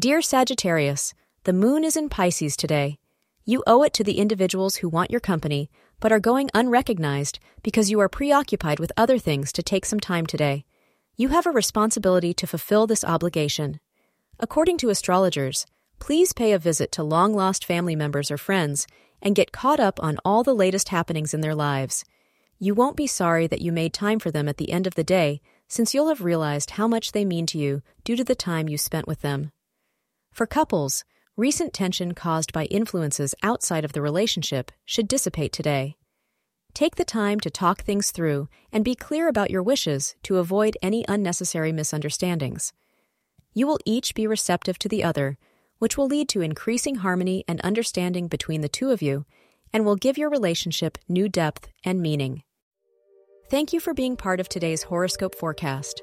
Dear Sagittarius, the moon is in Pisces today. You owe it to the individuals who want your company, but are going unrecognized because you are preoccupied with other things to take some time today. You have a responsibility to fulfill this obligation. According to astrologers, please pay a visit to long lost family members or friends and get caught up on all the latest happenings in their lives. You won't be sorry that you made time for them at the end of the day, since you'll have realized how much they mean to you due to the time you spent with them. For couples, recent tension caused by influences outside of the relationship should dissipate today. Take the time to talk things through and be clear about your wishes to avoid any unnecessary misunderstandings. You will each be receptive to the other, which will lead to increasing harmony and understanding between the two of you and will give your relationship new depth and meaning. Thank you for being part of today's horoscope forecast.